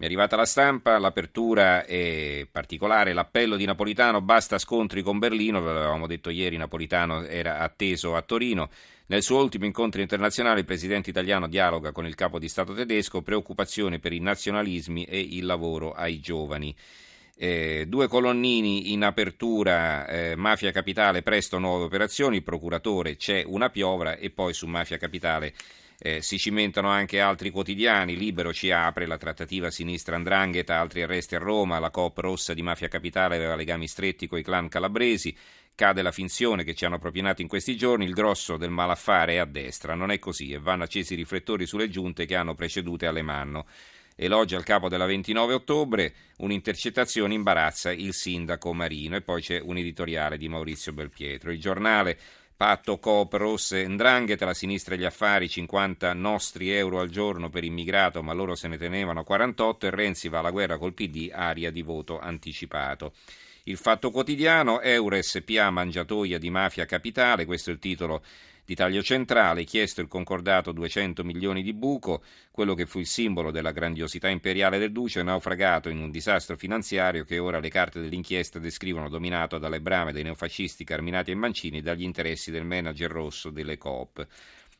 Mi è arrivata la stampa, l'apertura è particolare, l'appello di Napolitano, basta scontri con Berlino, ve l'avevamo detto ieri, Napolitano era atteso a Torino. Nel suo ultimo incontro internazionale il presidente italiano dialoga con il capo di Stato tedesco, preoccupazione per i nazionalismi e il lavoro ai giovani. Eh, due colonnini in apertura, eh, Mafia Capitale, presto nuove operazioni, procuratore c'è una piovra e poi su Mafia Capitale eh, si cimentano anche altri quotidiani, Libero ci apre la trattativa sinistra andrangheta, altri arresti a Roma, la Coop rossa di Mafia Capitale aveva legami stretti con i clan calabresi, cade la finzione che ci hanno propinato in questi giorni, il grosso del malaffare è a destra, non è così e vanno accesi i riflettori sulle giunte che hanno precedute Alemanno. Elogia il capo della 29 ottobre, un'intercettazione imbarazza il sindaco Marino e poi c'è un editoriale di Maurizio Belpietro. Il giornale Patto Coop Rosse Ndrangheta, la sinistra e gli affari, 50 nostri euro al giorno per immigrato, ma loro se ne tenevano 48 e Renzi va alla guerra col PD, aria di voto anticipato. Il Fatto Quotidiano, Eures PA mangiatoia di mafia capitale, questo è il titolo di taglio centrale, chiesto il concordato 200 milioni di buco, quello che fu il simbolo della grandiosità imperiale del Duce, naufragato in un disastro finanziario che ora le carte dell'inchiesta descrivono dominato dalle brame dei neofascisti Carminati e Mancini e dagli interessi del manager rosso delle Coop.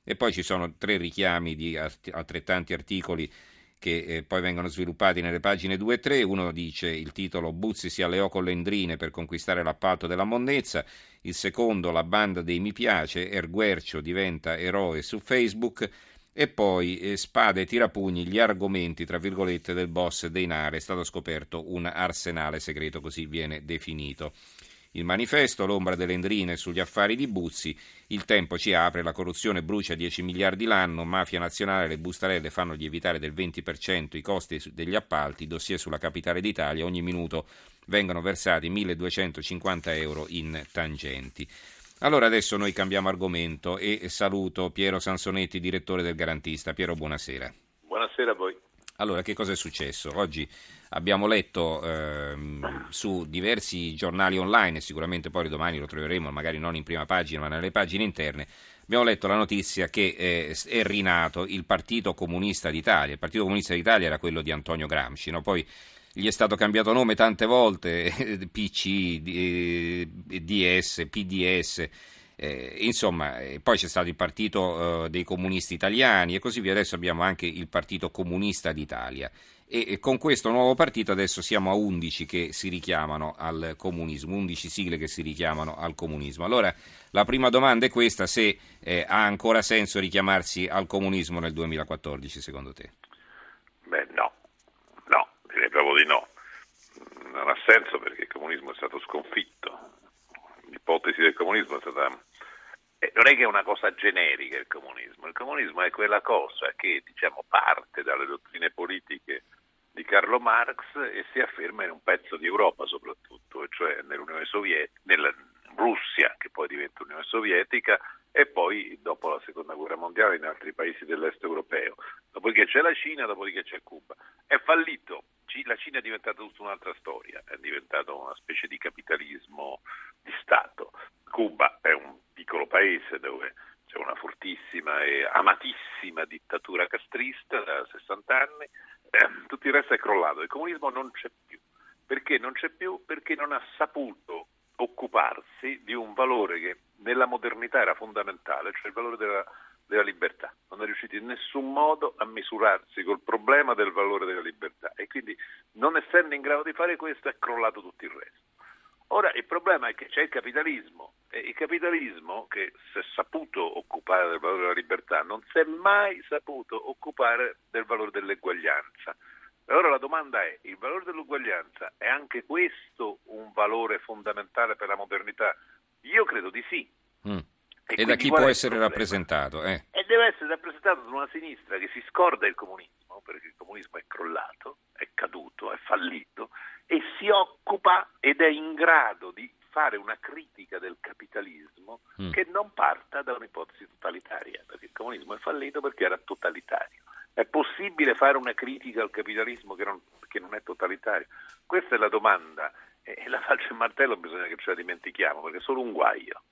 E poi ci sono tre richiami di altrettanti articoli che eh, poi vengono sviluppati nelle pagine 2 e 3. Uno dice il titolo Buzzi si alleò con le Endrine per conquistare l'appalto della monnezza, il secondo la banda dei mi piace, Erguercio diventa eroe su Facebook e poi eh, spade e tirapugni gli argomenti tra virgolette del boss dei Nare, è stato scoperto un arsenale segreto, così viene definito. Il manifesto, l'ombra delle endrine sugli affari di Buzzi, il tempo ci apre, la corruzione brucia 10 miliardi l'anno, mafia nazionale, le bustarelle fanno lievitare del 20% i costi degli appalti, dossier sulla capitale d'Italia, ogni minuto vengono versati 1250 euro in tangenti. Allora adesso noi cambiamo argomento e saluto Piero Sansonetti, direttore del Garantista. Piero, buonasera. Allora, che cosa è successo? Oggi abbiamo letto ehm, su diversi giornali online, sicuramente poi domani lo troveremo, magari non in prima pagina, ma nelle pagine interne, abbiamo letto la notizia che eh, è rinato il Partito Comunista d'Italia. Il Partito Comunista d'Italia era quello di Antonio Gramsci, no? poi gli è stato cambiato nome tante volte, PC, DS, PDS. Eh, insomma, eh, poi c'è stato il Partito eh, dei Comunisti Italiani e così via. Adesso abbiamo anche il Partito Comunista d'Italia e con questo nuovo partito adesso siamo a 11 che si richiamano al comunismo, 11 sigle che si richiamano al comunismo. Allora la prima domanda è questa, se eh, ha ancora senso richiamarsi al comunismo nel 2014 secondo te? Beh no, no, direi proprio di no. Non ha senso perché il comunismo è stato sconfitto. L'ipotesi del comunismo è stata eh, non è che è una cosa generica il comunismo, il comunismo è quella cosa che diciamo, parte dalle dottrine politiche di Carlo Marx e si afferma in un pezzo di Europa soprattutto, cioè nell'Unione Sovietica, nella Russia che poi diventa Unione Sovietica e poi dopo la seconda guerra mondiale in altri paesi dell'est europeo. Dopodiché c'è la Cina, dopodiché c'è Cuba. È fallito, la Cina è diventata tutta un'altra storia, è diventata una specie di capitalismo di Stato. Cuba è un piccolo paese dove c'è una fortissima e amatissima dittatura castrista da 60 anni, eh, tutto il resto è crollato, il comunismo non c'è più. Perché non c'è più? Perché non ha saputo occuparsi di un valore che nella modernità era fondamentale, cioè il valore della, della, libertà. Non è riuscito in nessun modo a misurarsi col problema del valore della libertà e quindi non essendo in grado di fare questo è crollato tutto il resto. Ora il problema è che c'è il capitalismo e il capitalismo che si è saputo occupare del valore della libertà non si è mai saputo occupare del valore dell'eguaglianza. Allora la domanda è, il valore dell'uguaglianza è anche questo un valore fondamentale per la modernità? Io credo di sì. Mm. E, e da chi può essere rappresentato? Eh? E deve essere rappresentato da una sinistra che si scorda il comunismo, perché il comunismo è crollato, è caduto, è fallito, e si occupa ed è in grado di fare una critica del capitalismo mm. che non parta da un'ipotesi totalitaria, perché il comunismo è fallito perché era totalitario. È possibile fare una critica al capitalismo che non, che non è totalitario? Questa è la domanda falce e martello bisogna che ce la dimentichiamo perché è solo un guaio.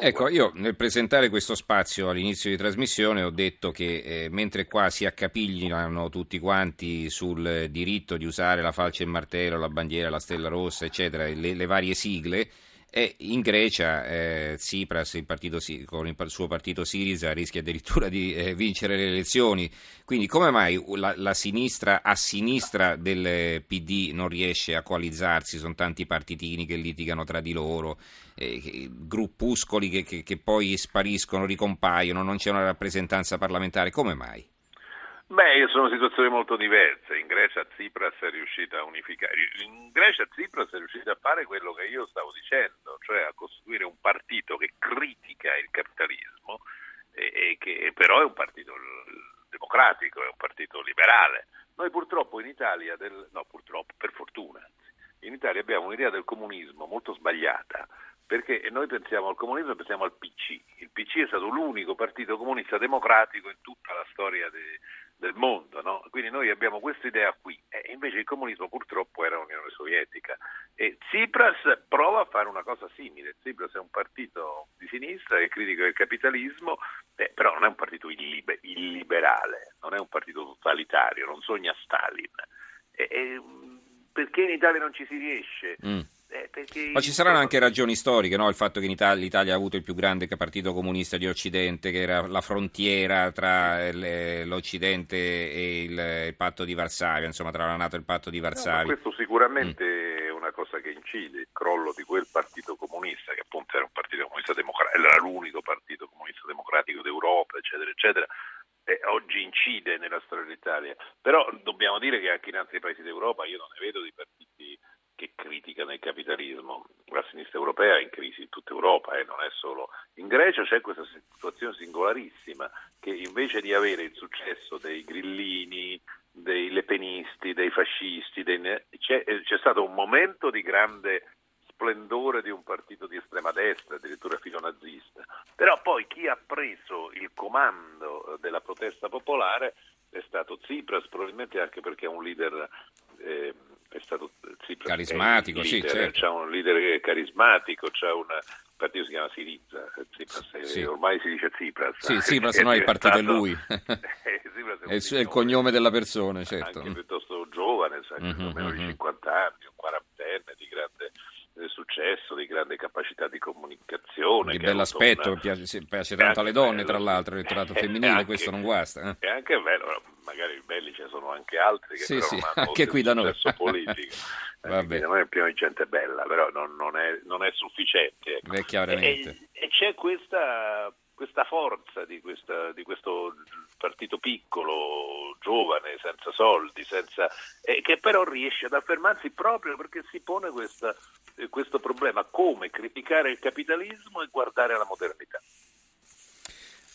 Ecco, io nel presentare questo spazio all'inizio di trasmissione ho detto che eh, mentre qua si accapigliano tutti quanti sul diritto di usare la falce e martello, la bandiera, la stella rossa, eccetera, le, le varie sigle, e in Grecia eh, Tsipras il partito, con il suo partito Siriza rischia addirittura di eh, vincere le elezioni. Quindi come mai la, la, sinistra a sinistra del PD non riesce a coalizzarsi? Sono tanti partitini che litigano tra di loro, eh, gruppuscoli che, che, che poi spariscono, ricompaiono, non c'è una rappresentanza parlamentare. Come mai? Beh, sono situazioni molto diverse. In Grecia Tsipras è riuscita a unificare. In Grecia Tsipras è riuscita a fare quello che io stavo dicendo, cioè a costruire un partito che critica il capitalismo e, e che però è un partito democratico, è un partito liberale. Noi purtroppo in Italia, del, no purtroppo, per fortuna, in Italia abbiamo un'idea del comunismo molto sbagliata perché noi pensiamo al comunismo e pensiamo al PC. Il PC è stato l'unico partito comunista democratico in tutta la storia de, del mondo, no? quindi noi abbiamo questa idea qui, e invece il comunismo purtroppo era l'Unione Sovietica. E Tsipras prova a fare una cosa simile, Tsipras è un partito di sinistra che critica il capitalismo, eh, però non è un partito illiber- illiberale, non è un partito totalitario, non sogna Stalin, e, e, perché in Italia non ci si riesce? Mm Ma ci saranno anche ragioni storiche, no? il fatto che in Italia l'Italia ha avuto il più grande partito comunista di Occidente, che era la frontiera tra l'Occidente e il, il patto di Varsavia, insomma tra la Nato e il patto di Varsavia. No, questo sicuramente mm. è una cosa che incide, il crollo di quel partito comunista, che appunto era un partito comunista democratico, era l'unico partito comunista democratico d'Europa, eccetera, eccetera. Eh, oggi incide nella storia d'Italia, però dobbiamo dire che anche in altri paesi d'Europa io non ne vedo di partiti che criticano il capitalismo. La sinistra europea è in crisi in tutta Europa, eh, non è solo in Grecia, c'è questa situazione singolarissima che invece di avere il successo dei grillini, dei lepenisti, dei fascisti, dei... C'è, eh, c'è stato un momento di grande splendore di un partito di estrema destra, addirittura filonazista. Però poi chi ha preso il comando eh, della protesta popolare è stato Tsipras, probabilmente anche perché è un leader eh, è stato Tsipras carismatico, leader, sì, certo. c'è un leader carismatico, c'è un partito che si chiama Siriza, Tsipras, sì. ormai si dice Tsipras. Sì, Tsipras no, il partito è lui, è, il, il cognome della persona, certo. Anche piuttosto giovane, sai, mm-hmm, meno di 50 mm-hmm. anni, un quarantenne di grande successo, di grande capacità di comunicazione. Di bell'aspetto, una... piace, piace tanto alle donne, bello. tra l'altro, l'elettorato femminile, anche, questo non guasta. Eh. È anche bello, magari belli ce ne sono anche altri che sì, sì, anche qui da noi. politico. Vabbè. Da noi è pieno di gente bella, però non, non, è, non è, sufficiente. Ecco. E, e, c'è questa, questa forza di, questa, di, questo partito piccolo, giovane, senza soldi, senza, eh, che però riesce ad affermarsi proprio perché si pone questa, eh, questo problema, come criticare il capitalismo e guardare alla modernità.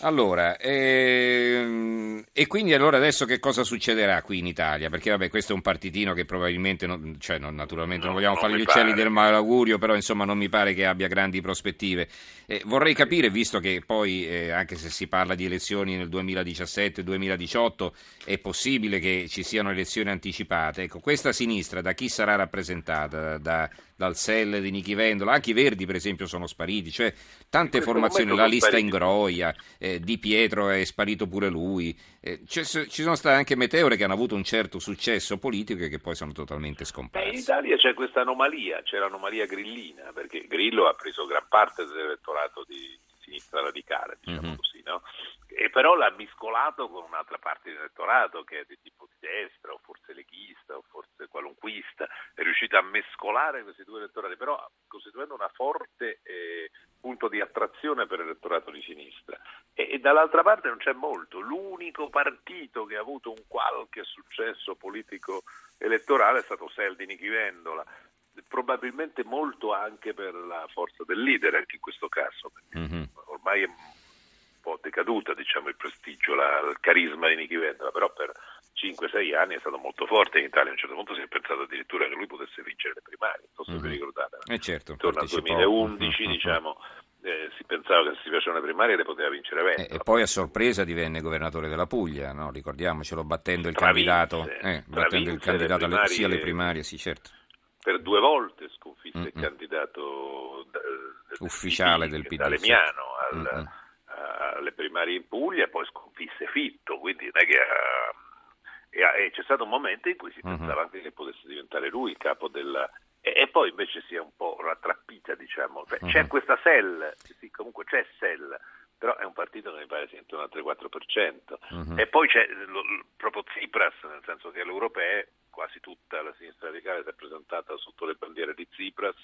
Allora, ehm, e quindi allora adesso che cosa succederà qui in Italia? Perché vabbè, questo è un partitino che probabilmente, non, cioè non, naturalmente non, non vogliamo non fare gli uccelli pare. del malaugurio, però insomma non mi pare che abbia grandi prospettive. Eh, vorrei capire, visto che poi, eh, anche se si parla di elezioni nel 2017-2018, è possibile che ci siano elezioni anticipate. Ecco, questa sinistra da chi sarà rappresentata? Da, dal SEL di Nichi Vendola, anche i Verdi per esempio sono spariti, cioè tante formazioni, la lista in Groia, eh, Di Pietro è sparito pure lui, eh, ci sono state anche meteore che hanno avuto un certo successo politico e che poi sono totalmente scomparse. in Italia c'è questa anomalia, c'è l'anomalia grillina, perché Grillo ha preso gran parte dell'elettorato di sinistra radicale, diciamo mm-hmm. così, no? e però l'ha miscolato con un'altra parte dell'elettorato che è di tipo di destra o forse leghista o qualunquista, è riuscita a mescolare questi due elettorati, però costituendo una forte eh, punto di attrazione per l'elettorato di sinistra. E, e, dall'altra parte non c'è molto, l'unico partito che ha avuto un qualche successo politico elettorale è stato Seldini Chivendola, probabilmente molto anche per la forza del leader anche in questo caso, mm-hmm. ormai è po' decaduta diciamo, il prestigio, la, il carisma di Nichi Vendola, però per 5-6 anni è stato molto forte in Italia, a un certo punto si è pensato addirittura che lui potesse vincere le primarie, non so se mm-hmm. vi mhm. ricordate. Eh certo, Intorno al 2011 mm-hmm. diciamo, eh, si pensava che se si facevano le primarie le poteva vincere Vendola. Eh, e poi a sorpresa divenne governatore della Puglia, no? ricordiamocelo, battendo il candidato, eh, battendo il candidato alle, sia alle primarie, sì certo. Per due volte sconfisse mm-hmm. il candidato ufficiale del PD, da Lemiano al, mm-hmm. alle primarie in Puglia e poi sconfisse Fitto, quindi non è che e, c'è stato un momento in cui si mhm. pensava anche che potesse diventare lui il capo del... E, e poi invece si è un po' rattrappita, diciamo. Cioè, uh-huh. C'è questa SEL, sì, comunque c'è SEL, però è un partito che mi pare sia intorno al 3-4%. Uh-huh. E poi c'è lo, proprio Tsipras, nel senso che all'Europea quasi tutta la sinistra radicale si è presentata sotto le bandiere di Tsipras,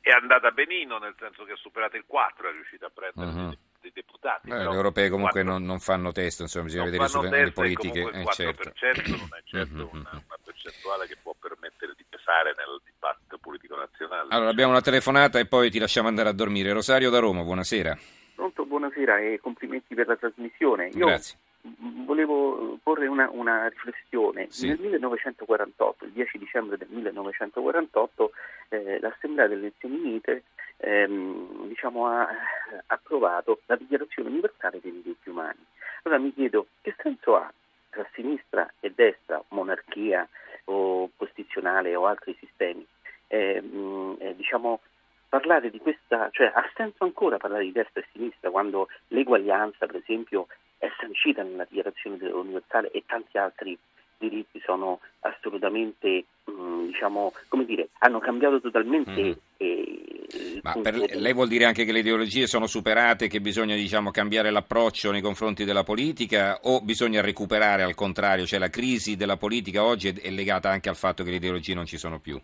è andata benino, nel senso che ha superato il 4, è riuscita a prendere uh-huh. Dei deputati. Eh, le europee comunque 4... non, non, fanno testo, insomma bisogna vedere sulle politiche. Il 4% eh, certo. non è certo uh-huh. una, una percentuale che può permettere di pesare nel dibattito politico nazionale. Allora abbiamo una telefonata e poi ti lasciamo andare a dormire. Rosario da Roma, buonasera. Pronto, buonasera e complimenti per la trasmissione. Io Grazie. volevo porre una, una riflessione. Sì. Nel 1948, il 10 dicembre del 1948, eh, l'Assemblea delle Nazioni Unite ehm, diciamo, ha approvato la Dichiarazione Universale dei diritti umani. Allora mi chiedo che senso ha tra sinistra e destra, monarchia o posizionale o altri sistemi, eh, eh, diciamo, parlare di questa, cioè ha senso ancora parlare di destra e sinistra quando l'eguaglianza, per esempio, è sancita nella dichiarazione universale e tanti altri diritti sono assolutamente, mh, mm, diciamo, come dire, hanno cambiato totalmente. Mm. Eh, Ma per lei vuol dire anche che le ideologie sono superate, che bisogna diciamo, cambiare l'approccio nei confronti della politica o bisogna recuperare al contrario, cioè la crisi della politica oggi è, è legata anche al fatto che le ideologie non ci sono più?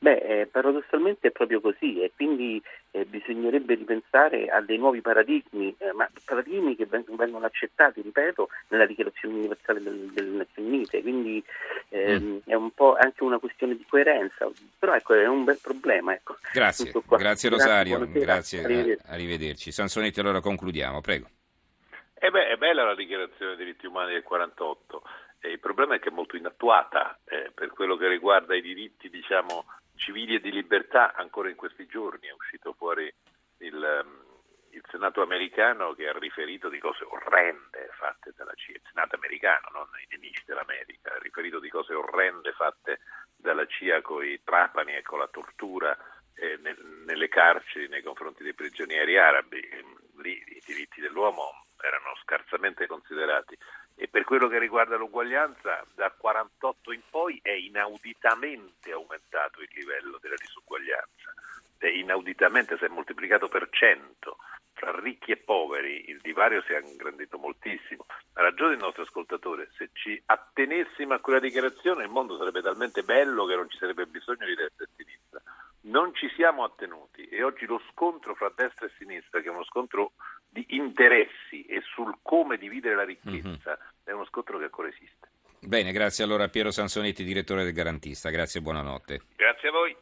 Beh, eh, paradossalmente è proprio così e quindi eh, bisognerebbe ripensare a dei nuovi paradigmi, eh, ma paradigmi che vengono accettati, ripeto, nella Dichiarazione Universale del, delle Nazioni Unite, quindi ehm, mm. è un po' anche una questione di coerenza, però ecco, è un bel problema. Ecco. Grazie, grazie Rosario, grazie, grazie. Arrivederci. arrivederci. Sansonetti, allora concludiamo, prego. Eh beh, è bella la Dichiarazione dei diritti umani del 48. Eh, il problema è che è molto inattuata eh, per quello che riguarda i diritti diciamo, civili e di libertà ancora in questi giorni. È uscito fuori il, ehm, il Senato americano che ha riferito di cose orrende fatte dalla CIA, il Senato americano, non i nemici dell'America, ha riferito di cose orrende fatte dalla CIA con i trapani e con la tortura eh, nel, nelle carceri nei confronti dei prigionieri arabi. Lì i diritti dell'uomo erano scarsamente considerati e per quello che riguarda l'uguaglianza dal 48 in poi è inauditamente aumentato il livello della disuguaglianza, è inauditamente si è moltiplicato per 100 fra ricchi e poveri, il divario si è ingrandito moltissimo. Ha ragione il nostro ascoltatore, se ci attenessimo a quella dichiarazione il mondo sarebbe talmente bello che non ci sarebbe bisogno di destra e sinistra. Non ci siamo attenuti e oggi lo scontro fra destra e sinistra, che è uno scontro interessi e sul come dividere la ricchezza, mm-hmm. è uno scontro che ancora esiste. Bene, grazie allora a Piero Sansonetti, direttore del Garantista. Grazie e buonanotte. Grazie a voi.